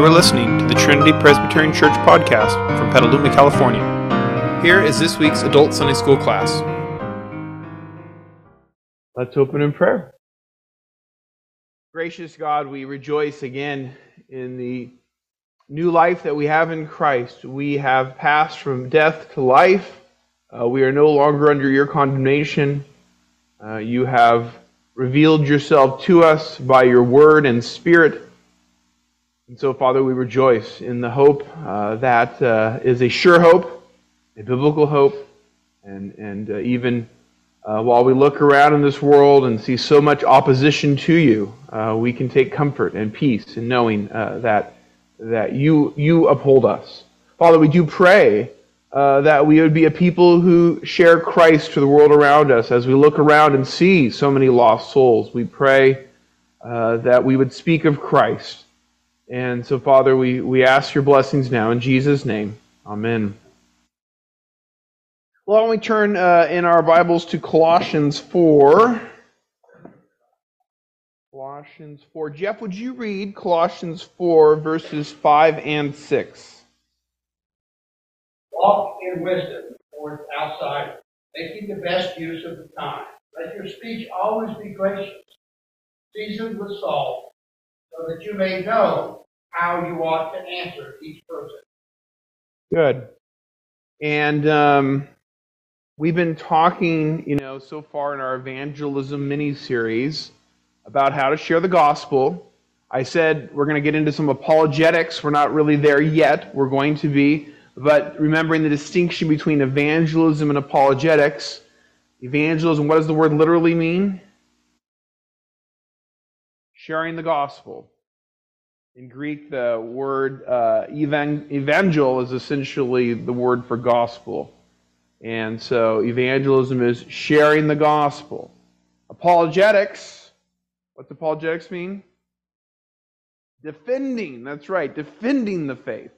You are listening to the Trinity Presbyterian Church podcast from Petaluma, California. Here is this week's Adult Sunday School class. Let's open in prayer. Gracious God, we rejoice again in the new life that we have in Christ. We have passed from death to life. Uh, we are no longer under your condemnation. Uh, you have revealed yourself to us by your word and spirit. And so, Father, we rejoice in the hope uh, that uh, is a sure hope, a biblical hope, and, and uh, even uh, while we look around in this world and see so much opposition to you, uh, we can take comfort and peace in knowing uh, that, that you, you uphold us. Father, we do pray that we would be a people who share Christ to the world around us as we look around and see so many lost souls. We pray that we would speak of Christ and so, Father, we, we ask your blessings now in Jesus' name. Amen. Well, why don't we turn uh, in our Bibles to Colossians 4. Colossians 4. Jeff, would you read Colossians 4, verses 5 and 6? Walk in wisdom towards outsiders, making the best use of the time. Let your speech always be gracious, seasoned with salt, so that you may know how you ought to answer each person. Good. And um, we've been talking, you know, so far in our evangelism mini series about how to share the gospel. I said we're going to get into some apologetics. We're not really there yet. We're going to be. But remembering the distinction between evangelism and apologetics. Evangelism, what does the word literally mean? Sharing the gospel. In Greek, the word uh, evangel is essentially the word for gospel. And so evangelism is sharing the gospel. Apologetics, what's apologetics mean? Defending, that's right, defending the faith.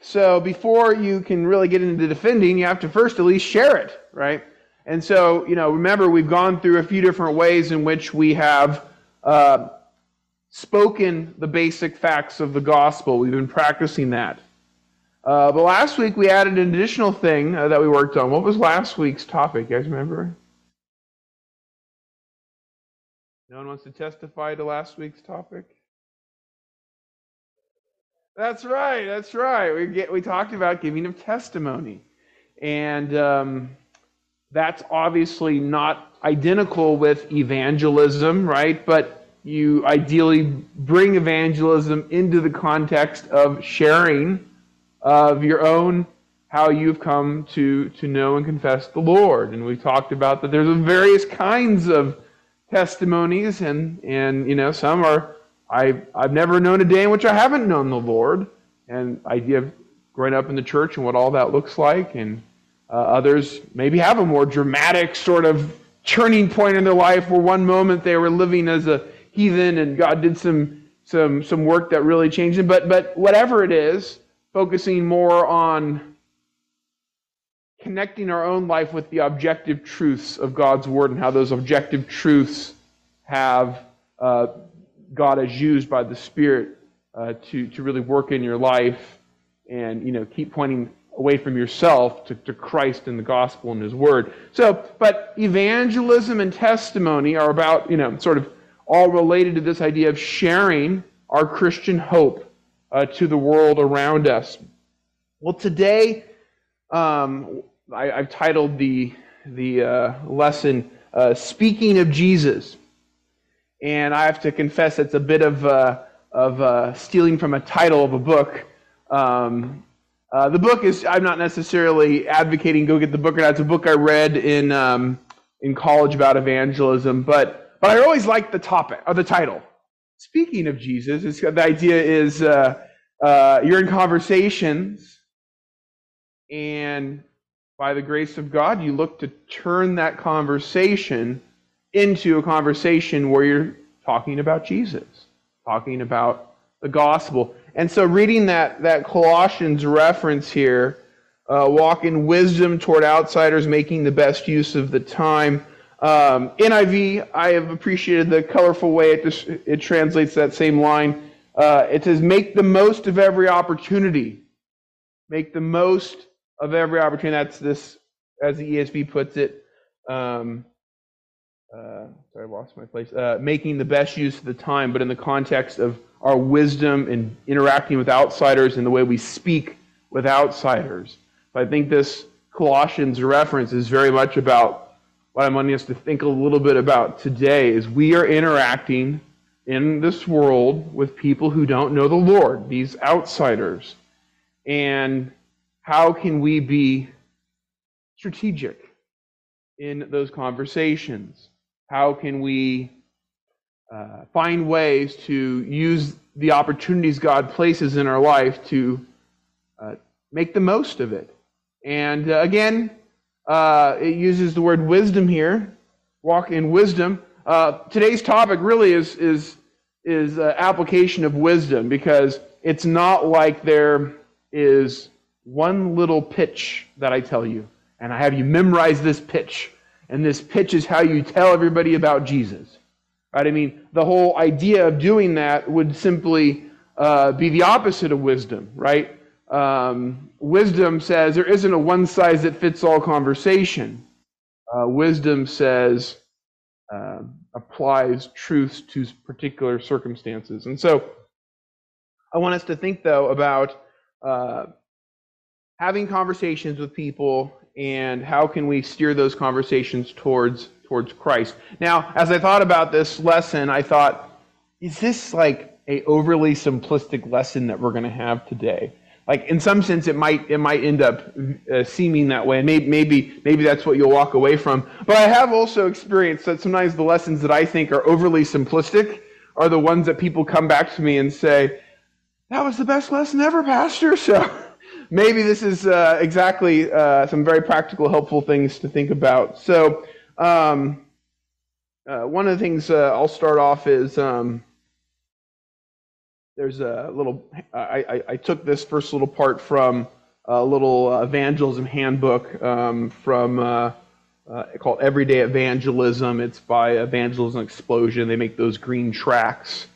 So before you can really get into defending, you have to first at least share it, right? And so, you know, remember, we've gone through a few different ways in which we have uh, spoken the basic facts of the gospel. We've been practicing that. Uh, but last week we added an additional thing uh, that we worked on. What was last week's topic? You guys remember? No one wants to testify to last week's topic? That's right. That's right. We get we talked about giving of testimony, and um, that's obviously not identical with evangelism, right? But you ideally bring evangelism into the context of sharing of your own how you've come to, to know and confess the Lord. And we talked about that there's various kinds of testimonies, and, and you know, some are I, I've never known a day in which I haven't known the Lord, and idea of growing up in the church and what all that looks like, and uh, others maybe have a more dramatic sort of turning point in their life where one moment they were living as a heathen and God did some some some work that really changed him. But but whatever it is, focusing more on connecting our own life with the objective truths of God's word and how those objective truths have uh, God as used by the Spirit uh, to to really work in your life and you know keep pointing away from yourself to, to Christ and the gospel and his word. So, but evangelism and testimony are about, you know, sort of all related to this idea of sharing our Christian hope uh, to the world around us. Well, today um, I, have titled the the uh, lesson uh, "Speaking of Jesus," and I have to confess it's a bit of uh, of uh, stealing from a title of a book. Um, uh, the book is I'm not necessarily advocating go get the book or not. It's a book I read in um, in college about evangelism, but but I always like the topic or the title. Speaking of Jesus, the idea is uh, uh, you're in conversations, and by the grace of God, you look to turn that conversation into a conversation where you're talking about Jesus, talking about the gospel. And so, reading that, that Colossians reference here, uh, walk in wisdom toward outsiders, making the best use of the time. Um, NIV, I have appreciated the colorful way it, it translates that same line. Uh, it says, make the most of every opportunity. Make the most of every opportunity. That's this, as the ESV puts it. Um, uh, sorry, I lost my place. Uh, making the best use of the time, but in the context of our wisdom and interacting with outsiders and the way we speak with outsiders. I think this Colossians reference is very much about what I'm wanting us to think a little bit about today is we are interacting in this world with people who don't know the Lord, these outsiders. And how can we be strategic in those conversations? How can we uh, find ways to use the opportunities God places in our life to uh, make the most of it? And uh, again, uh, it uses the word wisdom here. Walk in wisdom. Uh, today's topic really is is is application of wisdom because it's not like there is one little pitch that I tell you, and I have you memorize this pitch, and this pitch is how you tell everybody about Jesus. Right? I mean, the whole idea of doing that would simply uh, be the opposite of wisdom, right? Um, wisdom says there isn't a one size that fits all conversation. Uh, wisdom says uh, applies truths to particular circumstances. And so I want us to think, though, about uh, having conversations with people and how can we steer those conversations towards towards Christ. Now, as I thought about this lesson, I thought, is this like a overly simplistic lesson that we're going to have today? Like in some sense it might it might end up uh, seeming that way. Maybe, maybe maybe that's what you'll walk away from. But i have also experienced that sometimes the lessons that i think are overly simplistic are the ones that people come back to me and say that was the best lesson ever pastor. So maybe this is uh, exactly uh, some very practical helpful things to think about. So um, uh, one of the things uh, i'll start off is um, there's a little, I, I, I, took this first little part from a little evangelism handbook um, from uh, uh, called Everyday Evangelism. It's by Evangelism Explosion. They make those green tracts.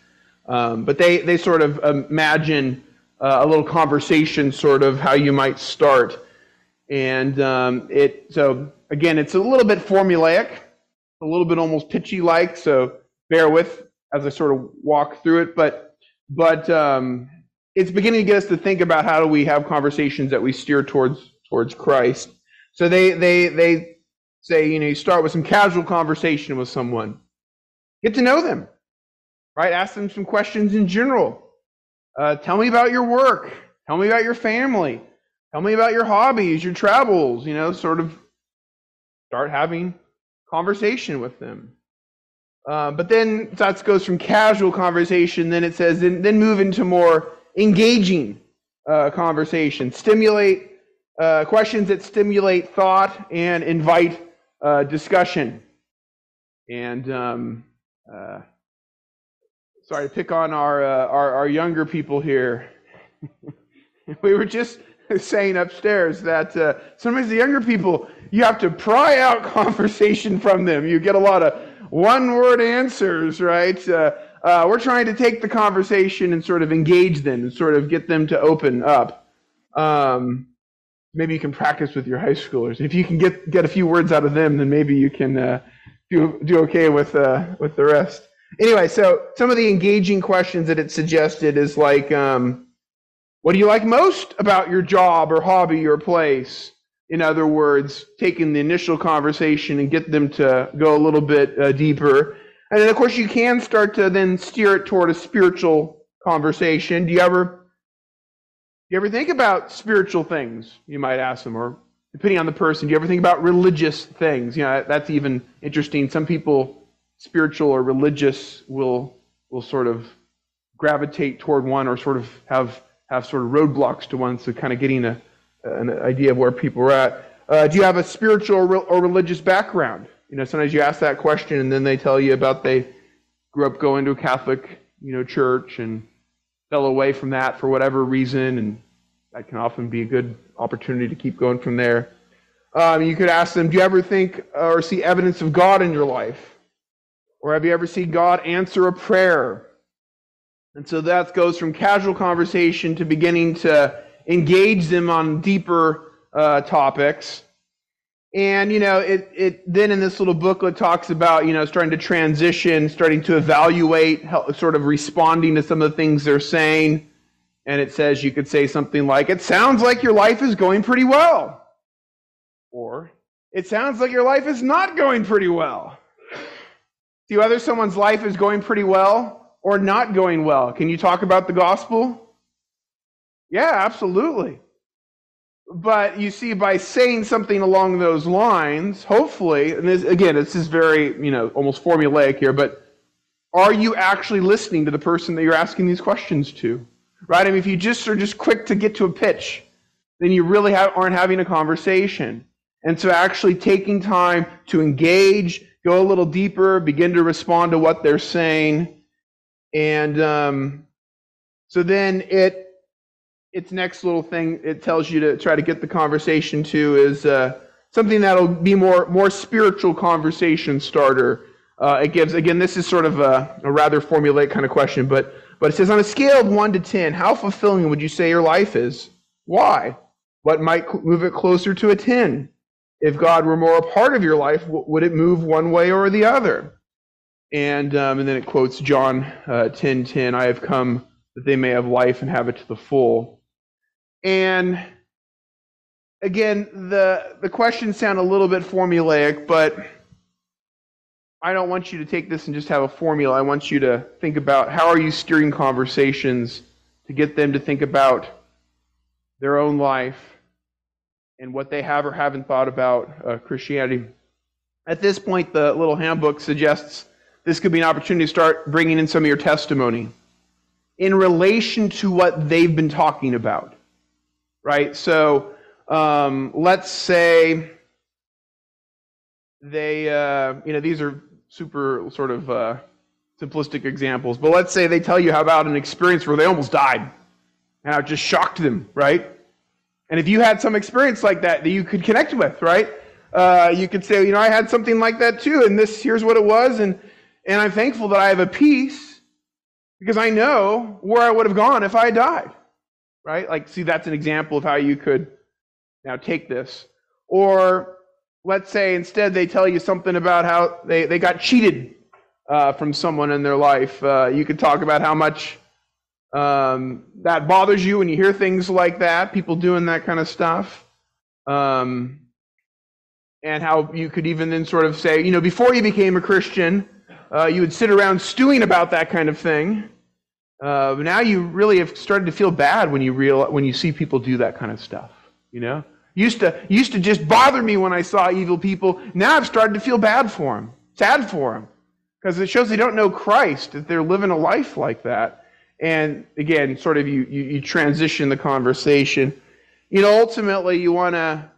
Um, but they, they sort of imagine uh, a little conversation, sort of how you might start. And um, it, so again, it's a little bit formulaic, a little bit almost pitchy like, so bear with as I sort of walk through it. But but um, it's beginning to get us to think about how do we have conversations that we steer towards towards Christ. So they they they say you know you start with some casual conversation with someone, get to know them, right? Ask them some questions in general. Uh, tell me about your work. Tell me about your family. Tell me about your hobbies, your travels. You know, sort of start having conversation with them. Uh, but then that goes from casual conversation, then it says, then, then move into more engaging uh, conversation. Stimulate uh, questions that stimulate thought and invite uh, discussion. And um, uh, sorry to pick on our, our, our younger people here. we were just saying upstairs that sometimes the younger people, you have to pry out conversation from them. You get a lot of one word answers, right? Uh, uh, we're trying to take the conversation and sort of engage them and sort of get them to open up. Um, maybe you can practice with your high schoolers. If you can get, get a few words out of them, then maybe you can uh, do, do okay with, uh, with the rest. Anyway, so some of the engaging questions that it suggested is like, um, what do you like most about your job or hobby or place? In other words, taking the initial conversation and get them to go a little bit uh, deeper. And then, of course, you can start to then steer it toward a spiritual conversation. Do you ever, do you ever think about spiritual things? You might ask them, or depending on the person, do you ever think about religious things? You know, that's even interesting. Some people, spiritual or religious, will will sort of gravitate toward one, or sort of have have sort of roadblocks to one. So, kind of getting a an idea of where people are at. Uh, do you have a spiritual or religious background? You know, sometimes you ask that question and then they tell you about they grew up going to a Catholic, you know, church and fell away from that for whatever reason, and that can often be a good opportunity to keep going from there. Um, you could ask them, do you ever think or see evidence of God in your life? Or have you ever seen God answer a prayer? And so that goes from casual conversation to beginning to engage them on deeper uh, topics. And, you know, it, it then in this little booklet talks about, you know, starting to transition, starting to evaluate, sort of responding to some of the things they're saying. And it says you could say something like, it sounds like your life is going pretty well. Or, it sounds like your life is not going pretty well. See whether someone's life is going pretty well or not going well. Can you talk about the gospel? Yeah, absolutely. But you see, by saying something along those lines, hopefully, and this, again, this is very, you know, almost formulaic here, but are you actually listening to the person that you're asking these questions to? Right? I mean, if you just are just quick to get to a pitch, then you really aren't having a conversation. And so actually taking time to engage, go a little deeper, begin to respond to what they're saying. And um, so then it its next little thing it tells you to try to get the conversation to is uh, something that'll be more more spiritual conversation starter. Uh, it gives again this is sort of a, a rather formulaic kind of question, but but it says on a scale of one to ten, how fulfilling would you say your life is? Why? What might move it closer to a ten? If God were more a part of your life, would it move one way or the other? And um, and then it quotes John uh, ten ten. I have come that they may have life and have it to the full. And again, the, the questions sound a little bit formulaic, but I don't want you to take this and just have a formula. I want you to think about how are you steering conversations to get them to think about their own life and what they have or haven't thought about uh, Christianity. At this point, the little handbook suggests this could be an opportunity to start bringing in some of your testimony in relation to what they've been talking about right? So um, let's say they, uh, you know, these are super sort of uh, simplistic examples, but let's say they tell you how about an experience where they almost died and it just shocked them, right? And if you had some experience like that that you could connect with, right? Uh, you could say, you know, I had something like that too, and this here's what it was, and and I'm thankful that I have a peace because I know where I would have gone if I had died right? Like, see, that's an example of how you could now take this. Or let's say instead they tell you something about how they, they got cheated uh, from someone in their life. Uh, you could talk about how much um, that bothers you when you hear things like that, people doing that kind of stuff. Um, and how you could even then sort of say, you know, before you became a Christian, uh, you would sit around stewing about that kind of thing. Uh, now you really have started to feel bad when you real when you see people do that kind of stuff. You know, used to used to just bother me when I saw evil people. Now I've started to feel bad for them, sad for them, because it shows they don't know Christ that they're living a life like that. And again, sort of you you, you transition the conversation. You know, ultimately you want to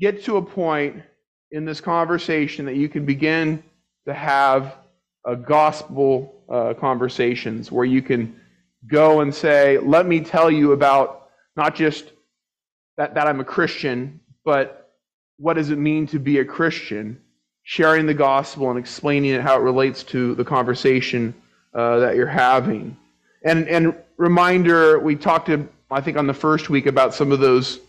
get to a point in this conversation that you can begin to have a gospel uh, conversations where you can go and say, let me tell you about not just that, that I'm a Christian, but what does it mean to be a Christian? Sharing the gospel and explaining it how it relates to the conversation uh, that you're having. And, and reminder, we talked, to, I think, on the first week about some of those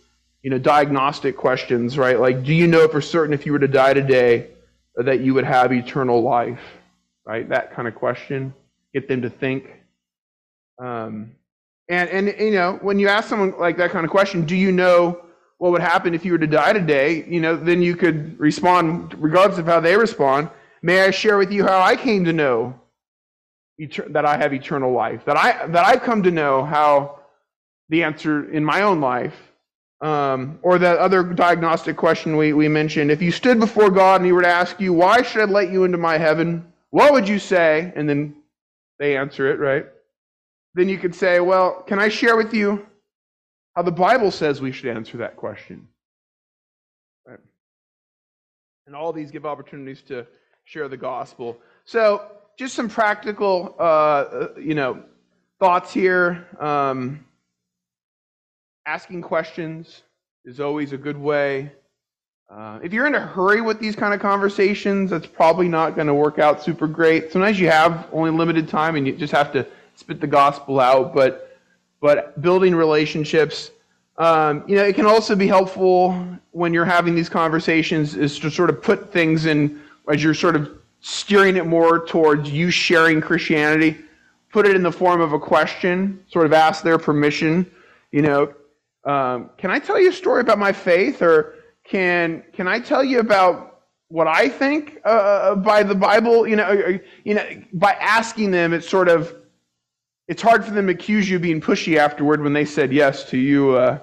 you know, diagnostic questions, right? Like, do you know for certain if you were to die today that you would have eternal life? Right? That kind of question, get them to think. Um, and, and, you know, when you ask someone like that kind of question, do you know what would happen if you were to die today? You know, then you could respond, regardless of how they respond, may I share with you how I came to know that I have eternal life, that, I, that I've come to know how the answer in my own life. Um, or that other diagnostic question we, we mentioned. If you stood before God and He were to ask you, Why should I let you into my heaven? What would you say? And then they answer it, right? Then you could say, Well, can I share with you how the Bible says we should answer that question? Right? And all these give opportunities to share the gospel. So, just some practical, uh, uh you know, thoughts here. Um, asking questions is always a good way uh, if you're in a hurry with these kind of conversations, that's probably not going to work out super great. Sometimes you have only limited time and you just have to spit the gospel out, but but building relationships. Um, you know, it can also be helpful when you're having these conversations is to sort of put things in as you're sort of steering it more towards you sharing Christianity. Put it in the form of a question, sort of ask their permission. You know, um, can I tell you a story about my faith, or can can I tell you about what I think uh, uh by the Bible? You know, you know, by asking them, it's sort of it's hard for them to accuse you of being pushy afterward when they said yes to you, uh,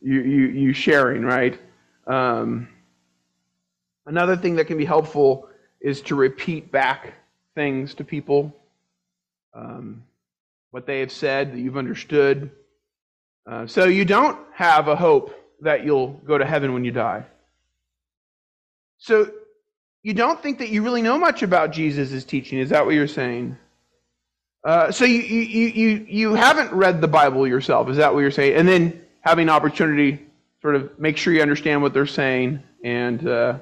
you, you, you sharing, right? Um, another thing that can be helpful is to repeat back things to people, um, what they have said that you've understood. Uh, so you don't have a hope that you'll go to heaven when you die. So you don't think that you really know much about Jesus' teaching. Is that what you're saying? Uh, so you, you, you, you haven't read the Bible yourself. Is that what you're saying? And then having an opportunity sort of make sure you understand what they're saying and uh,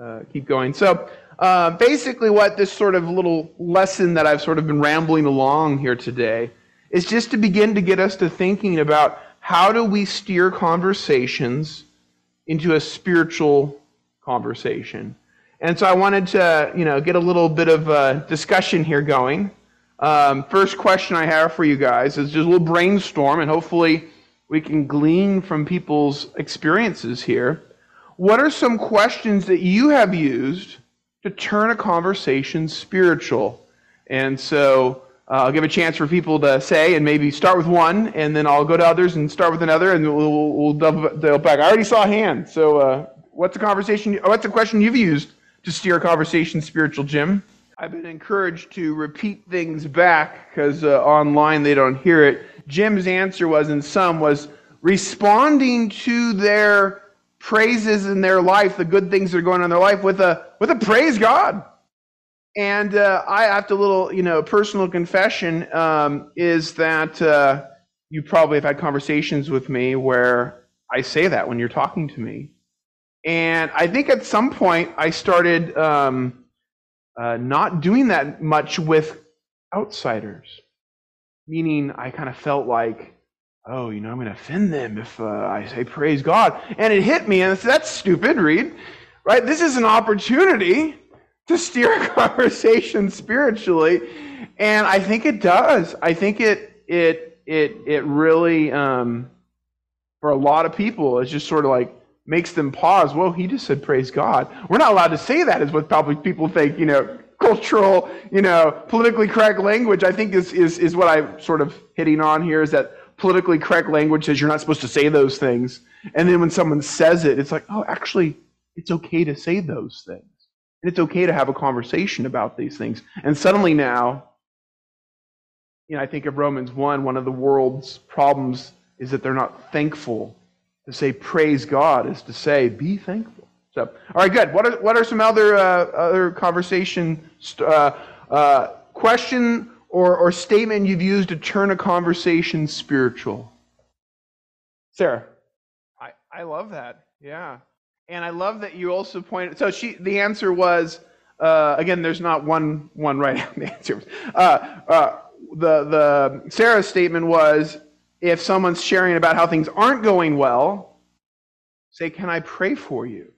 uh, keep going. So uh, basically, what this sort of little lesson that I've sort of been rambling along here today is just to begin to get us to thinking about how do we steer conversations into a spiritual conversation. And so I wanted to, you know, get a little bit of a discussion here going. Um, first question I have for you guys is just a little brainstorm, and hopefully we can glean from people's experiences here. What are some questions that you have used to turn a conversation spiritual? And so uh, I'll give a chance for people to say, and maybe start with one, and then I'll go to others and start with another, and we'll, we'll double back. I already saw a hand, so uh, what's a conversation? What's a question you've used to steer a conversation spiritual, Jim? I've been encouraged to repeat things back because uh, online they don't hear it. Jim's answer was, in some, was responding to their praises in their life, the good things that are going on in their life, with a with a praise God. And uh, I have to little, you know, personal confession um, is that uh, you probably have had conversations with me where I say that when you're talking to me. And I think at some point I started um, uh, not doing that much with outsiders, meaning I kind of felt like, oh, you know, I'm going to offend them if uh, I say praise God. And it hit me, and said, that's stupid, Reid. Right? This is an opportunity to steer a conversation spiritually, and I think it does. I think it it it it really um, for a lot of people it's just sort of like makes them pause. Well, he just said praise God. We're not allowed to say that, is what probably people think. You know, cultural, you know, politically correct language. I think is is is what I'm sort of hitting on here. Is that politically correct language says you're not supposed to say those things, and then when someone says it, it's like, oh, actually, it's okay to say those things. And it's okay to have a conversation about these things. And suddenly now, you know, I think of Romans 1, one of the world's problems is that they're not thankful. To say praise God is to say be thankful. So, all right, good. What are, what are some other, uh, other conversation uh, uh, question or, or statement you've used to turn a conversation spiritual? Sarah. I, I love that. Yeah. And I love that you also pointed. So she, the answer was uh, again. There's not one one right answer. Uh, uh, the the Sarah's statement was if someone's sharing about how things aren't going well, say, "Can I pray for you?"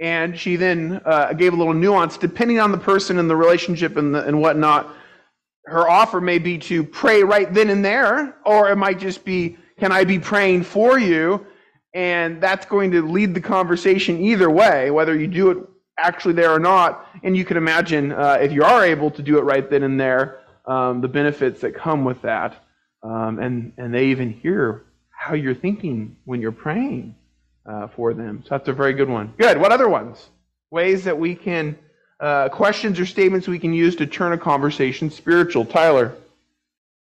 And she then uh, gave a little nuance depending on the person and the relationship and the, and whatnot. Her offer may be to pray right then and there, or it might just be, "Can I be praying for you?" And that's going to lead the conversation either way, whether you do it actually there or not. And you can imagine uh, if you are able to do it right then and there, um, the benefits that come with that. Um, and, and they even hear how you're thinking when you're praying uh, for them. So that's a very good one. Good. What other ones? Ways that we can, uh, questions or statements we can use to turn a conversation spiritual. Tyler.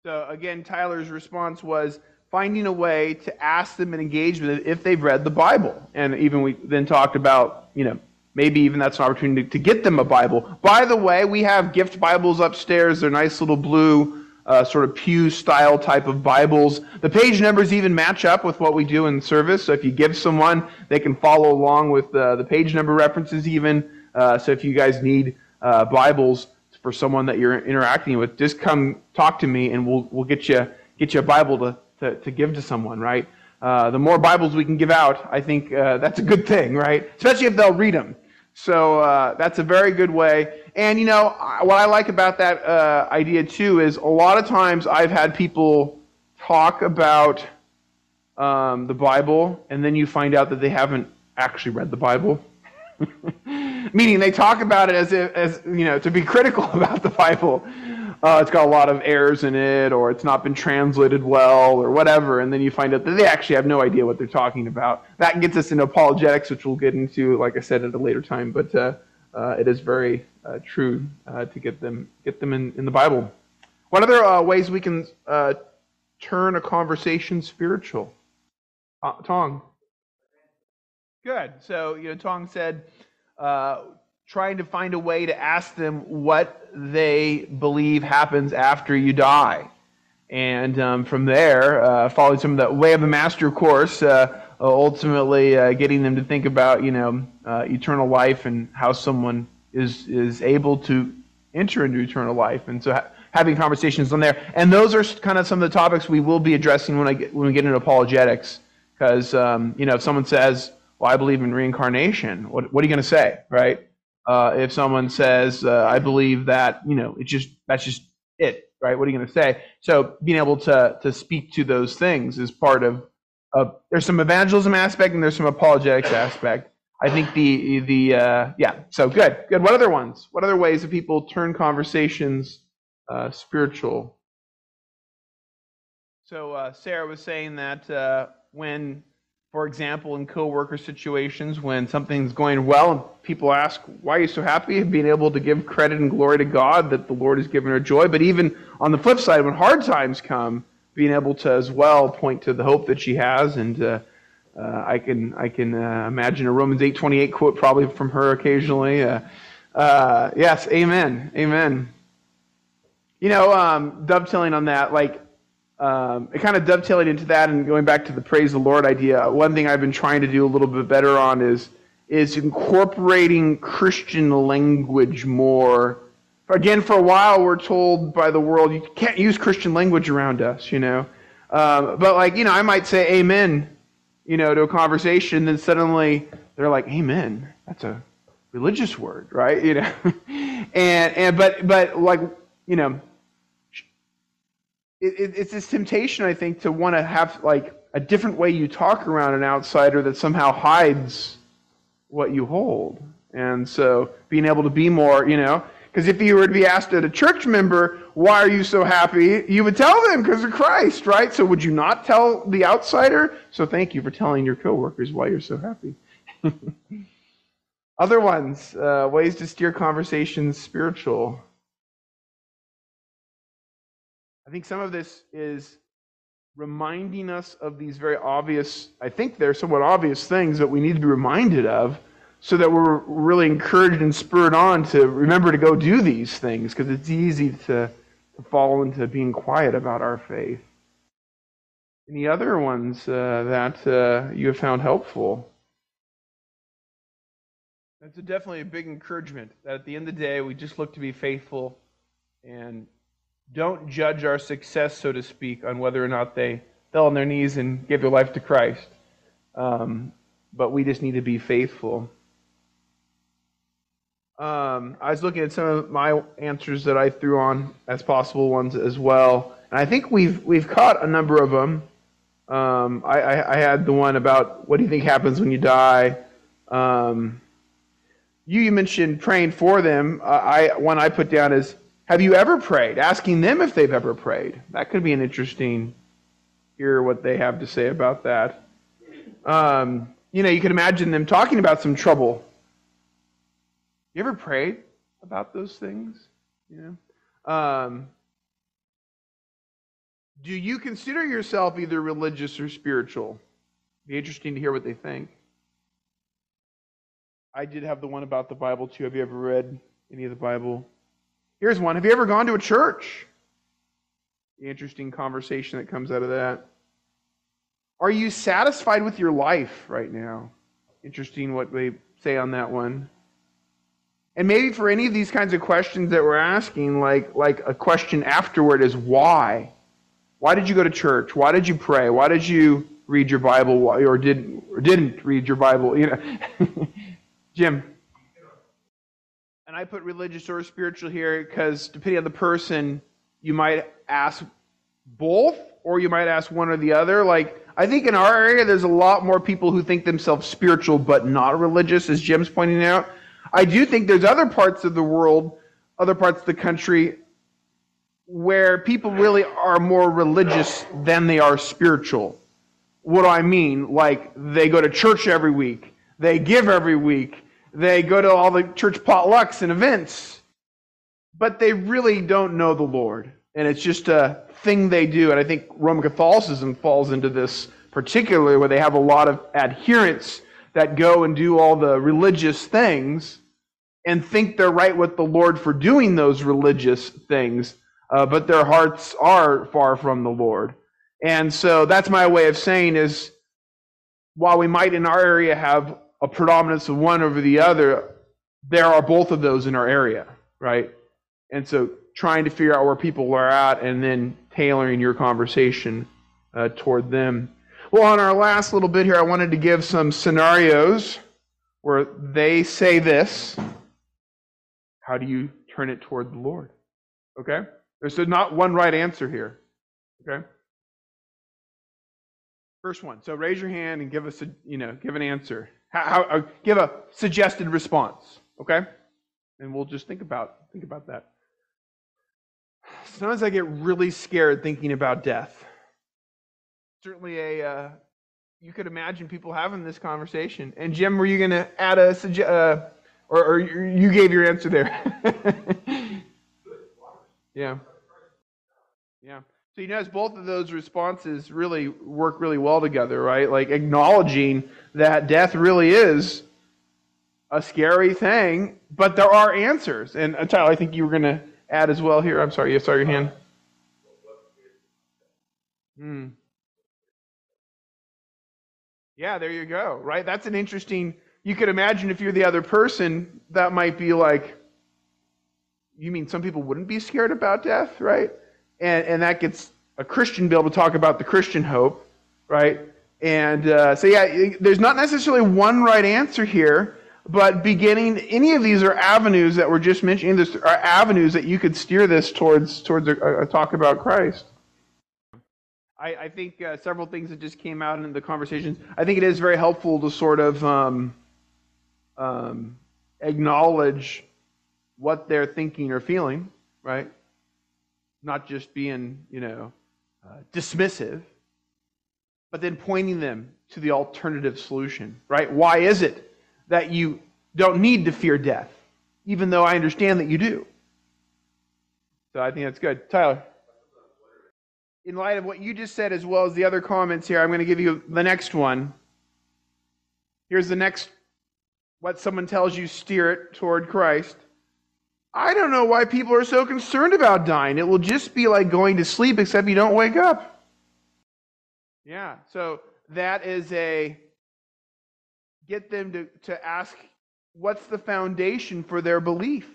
So again, Tyler's response was, finding a way to ask them and engage with it if they've read the Bible. And even we then talked about, you know, maybe even that's an opportunity to get them a Bible. By the way, we have gift Bibles upstairs. They're nice little blue, uh, sort of pew style type of Bibles. The page numbers even match up with what we do in service. So if you give someone, they can follow along with uh, the page number references even. Uh, so if you guys need uh, Bibles, for someone that you're interacting with, just come talk to me and we'll, we'll get you, get you a Bible to, to, to give to someone, right? Uh, the more Bibles we can give out, I think uh, that's a good thing, right? Especially if they'll read them. So uh, that's a very good way. And you know what I like about that uh, idea too is a lot of times I've had people talk about um, the Bible, and then you find out that they haven't actually read the Bible. Meaning they talk about it as if, as you know, to be critical about the Bible. Uh, it's got a lot of errors in it, or it's not been translated well, or whatever, and then you find out that they actually have no idea what they're talking about. That gets us into apologetics, which we'll get into, like I said, at a later time. But uh, uh, it is very uh, true uh, to get them get them in, in the Bible. What other uh, ways we can turn a conversation spiritual? Tong. Good. So, you know, Tong said, uh, trying to find a way to ask them what they believe happens after you die. And um, from there, uh, following some of the Way of the Master course, uh, ultimately uh, getting them to think about, you know, uh, eternal life and how someone is, is able to enter into eternal life. And so ha- having conversations on there. And those are kind of some of the topics we will be addressing when, I get, when we get into apologetics. Because, um, you know, if someone says, well, I believe in reincarnation, what, what are you going to say, right? Uh, if someone says, uh, I believe that, you know, it's just, that's just it, right? What are you going to say? So being able to, to speak to those things is part of, there's some evangelism aspect and there's some apologetics aspect. I think the, the, uh, yeah, so good, good. What other ones? What other ways that people turn conversations uh, spiritual? So uh, Sarah was saying that uh, when, for example, in coworker situations, when something's going well and people ask, Why are you so happy? Being able to give credit and glory to God that the Lord has given her joy. But even on the flip side, when hard times come, being able to as well point to the hope that she has and uh, uh, I can I can uh, imagine a Romans eight twenty eight quote probably from her occasionally. Uh, uh, yes, Amen, Amen. You know, um, dovetailing on that, like um, it kind of dovetailing into that and going back to the praise the Lord idea, one thing I've been trying to do a little bit better on is is incorporating Christian language more. Again, for a while, we're told by the world you can't use Christian language around us, you know. Um, but like, you know, I might say Amen, you know, to a conversation, then suddenly they're like, Amen. That's a religious word, right? You know, and and but but like, you know, it, it's this temptation, I think, to want to have like a different way you talk around an outsider that somehow hides what you hold. And so being able to be more, you know, because if you were to be asked at a church member, why are you so happy? You would tell them because of Christ, right? So would you not tell the outsider? So thank you for telling your coworkers why you're so happy. Other ones, uh, ways to steer conversations spiritual. I think some of this is reminding us of these very obvious, I think they're somewhat obvious things that we need to be reminded of so that we're really encouraged and spurred on to remember to go do these things because it's easy to, to fall into being quiet about our faith. Any other ones uh, that uh, you have found helpful? That's a definitely a big encouragement that at the end of the day, we just look to be faithful and don't judge our success, so to speak, on whether or not they fell on their knees and gave their life to Christ. Um, but we just need to be faithful. Um, I was looking at some of my answers that I threw on as possible ones as well, and I think we've we've caught a number of them. Um, I, I, I, had the one about what do you think happens when you die. Um, you, you mentioned praying for them. Uh, I one I put down is have you ever prayed? Asking them if they've ever prayed. That could be an interesting, hear what they have to say about that. Um, you know, you could imagine them talking about some trouble. You ever prayed about those things? You know? Um, do you consider yourself either religious or spiritual? Be interesting to hear what they think. I did have the one about the Bible too. Have you ever read any of the Bible? Here's one. Have you ever gone to a church? Interesting conversation that comes out of that. Are you satisfied with your life right now? Interesting what they say on that one. And maybe for any of these kinds of questions that we're asking, like, like a question afterward is why? Why did you go to church? Why did you pray? Why did you read your Bible or didn't or didn't read your Bible? You know, Jim. And I put religious or spiritual here because depending on the person, you might ask both or you might ask one or the other. Like I think in our area, there's a lot more people who think themselves spiritual but not religious, as Jim's pointing out. I do think there's other parts of the world, other parts of the country, where people really are more religious than they are spiritual. What do I mean? Like they go to church every week, they give every week, they go to all the church potlucks and events, but they really don't know the Lord. And it's just a thing they do. And I think Roman Catholicism falls into this particularly, where they have a lot of adherents that go and do all the religious things and think they're right with the Lord for doing those religious things, uh, but their hearts are far from the Lord. And so that's my way of saying is while we might in our area have a predominance of one over the other, there are both of those in our area, right? And so trying to figure out where people are at and then tailoring your conversation uh, toward them. Well, on our last little bit here, I wanted to give some scenarios where they say this. How do you turn it toward the Lord? Okay? There's not one right answer here. Okay? First one. So raise your hand and give us a, you know, give an answer. How, how uh, give a suggested response. Okay? And we'll just think about think about that. Sometimes I get really scared thinking about death. Certainly, a uh, you could imagine people having this conversation. And Jim, were you going to add a suggest? Uh, or, or you gave your answer there. yeah. Yeah. So you notice both of those responses really work really well together, right? Like acknowledging that death really is a scary thing, but there are answers. And uh, Tyler, I think you were going to add as well here. I'm sorry, you saw your hand. Hmm. Yeah, there you go. Right? That's an interesting you could imagine if you're the other person, that might be like, you mean some people wouldn't be scared about death, right? And, and that gets a Christian able to talk about the Christian hope, right? And uh, so, yeah, there's not necessarily one right answer here, but beginning, any of these are avenues that we're just mentioning. This are avenues that you could steer this towards towards a, a talk about Christ. I, I think uh, several things that just came out in the conversations. I think it is very helpful to sort of. Um, um, acknowledge what they're thinking or feeling, right? Not just being, you know, uh, dismissive, but then pointing them to the alternative solution, right? Why is it that you don't need to fear death, even though I understand that you do? So I think that's good. Tyler. In light of what you just said, as well as the other comments here, I'm going to give you the next one. Here's the next what someone tells you, steer it toward Christ. I don't know why people are so concerned about dying. It will just be like going to sleep, except you don't wake up. Yeah, so that is a get them to, to ask what's the foundation for their belief?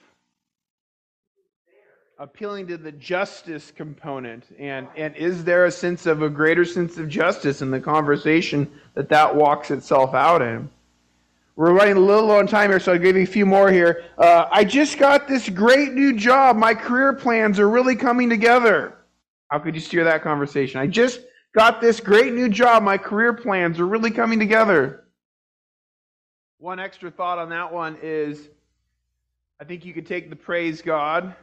Appealing to the justice component. And, and is there a sense of a greater sense of justice in the conversation that that walks itself out in? We're running a little low on time here, so I'll give you a few more here. Uh, I just got this great new job. My career plans are really coming together. How could you steer that conversation? I just got this great new job. My career plans are really coming together. One extra thought on that one is I think you could take the praise God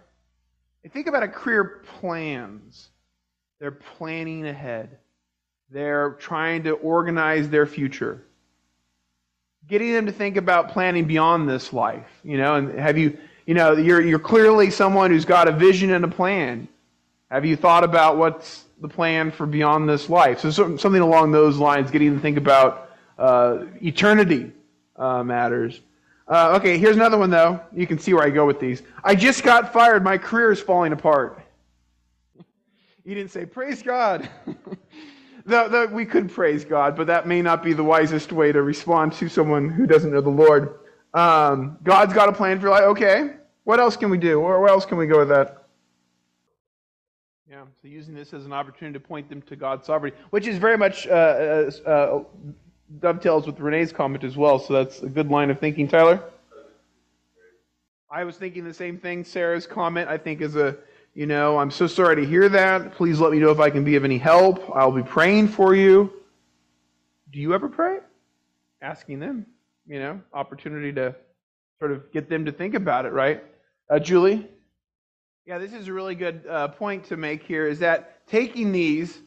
and think about a career plans. They're planning ahead, they're trying to organize their future getting them to think about planning beyond this life. You know, and have you, you know, you're, you're clearly someone who's got a vision and a plan. Have you thought about what's the plan for beyond this life? So something along those lines, getting them to think about uh, eternity uh, matters. Uh, okay, here's another one though. You can see where I go with these. I just got fired. My career is falling apart. You didn't say, Praise God. the, the, we could praise God, but that may not be the wisest way to respond to someone who doesn't know the Lord. Um, God's got a plan for your life. Okay. What else can we do? Where, where else can we go with that? Yeah, so using this as an opportunity to point them to God's sovereignty, which is very much uh, uh, uh, dovetails with Renee's comment as well. So that's a good line of thinking, Tyler. I was thinking the same thing. Sarah's comment, I think, is a, you know, I'm so sorry to hear that. Please let me know if I can be of any help. I'll be praying for you. Do you ever pray? Asking them, you know, opportunity to sort of get them to think about it, right? Uh, Julie? Yeah, this is a really good uh, point to make here is that taking these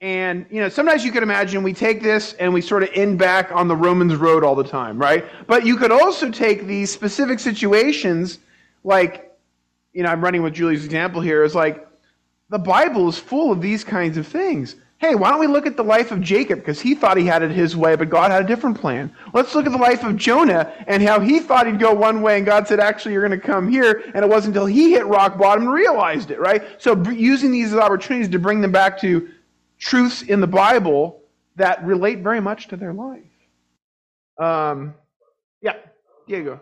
and, you know, sometimes you could imagine we take this and we sort of end back on the Romans road all the time, right? But you could also take these specific situations, like, you know, I'm running with Julie's example here, is like the Bible is full of these kinds of things. Hey, why don't we look at the life of Jacob? Because he thought he had it his way, but God had a different plan. Let's look at the life of Jonah and how he thought he'd go one way, and God said, actually, you're going to come here. And it wasn't until he hit rock bottom and realized it, right? So using these as opportunities to bring them back to truths in the Bible that relate very much to their life. Um, yeah, Diego.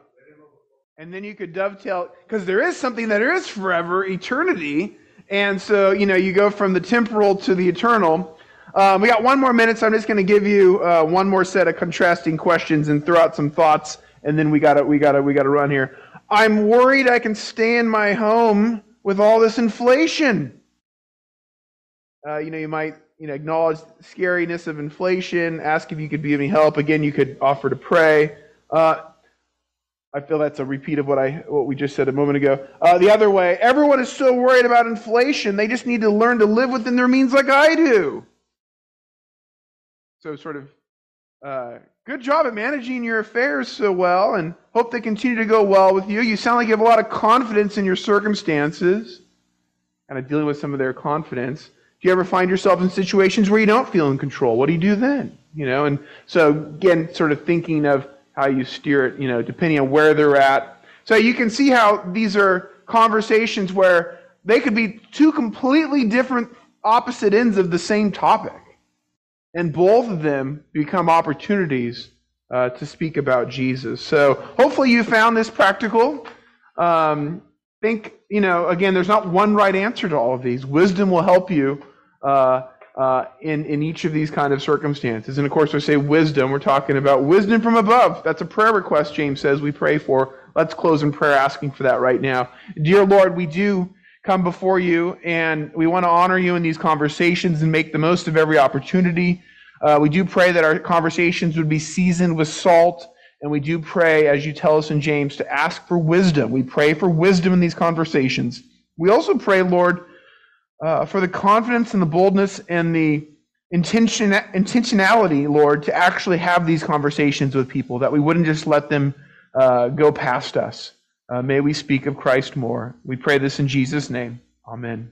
And then you could dovetail, because there is something that is forever, eternity. And so, you know, you go from the temporal to the eternal. Um, we got one more minute, so I'm just going to give you uh, one more set of contrasting questions and throw out some thoughts, and then we got to we got to we got to run here. I'm worried I can stay in my home with all this inflation. Uh, you know, you might you know, acknowledge scariness of inflation, ask if you could be any help. Again, you could offer to pray. Uh, I feel that's a repeat of what I what we just said a moment ago. Uh, the other way, everyone is so worried about inflation, they just need to learn to live within their means like I do. So, sort of, uh, good job at managing your affairs so well, and hope they continue to go well with you. You sound like you have a lot of confidence in your circumstances, kind of dealing with some of their confidence. Do you ever find yourself in situations where you don't feel in control? What do you do then? You know, and so again, sort of thinking of how you steer it, you know, depending on where they're at. So you can see how these are conversations where they could be two completely different opposite ends of the same topic. And both of them become opportunities uh, to speak about Jesus. So hopefully you found this practical. Um, think, you know, again, there's not one right answer to all of these. Wisdom will help you uh, uh, in, in each of these kind of circumstances. And of course, I say wisdom, we're talking about wisdom from above. That's a prayer request, James says we pray for. Let's close in prayer asking for that right now. Dear Lord, we do come before you and we want to honor you in these conversations and make the most of every opportunity. Uh, we do pray that our conversations would be seasoned with salt. And we do pray, as you tell us in James, to ask for wisdom. We pray for wisdom in these conversations. We also pray, Lord, uh, for the confidence and the boldness and the intention, intentionality, Lord, to actually have these conversations with people, that we wouldn't just let them uh, go past us. Uh, may we speak of Christ more. We pray this in Jesus' name. Amen.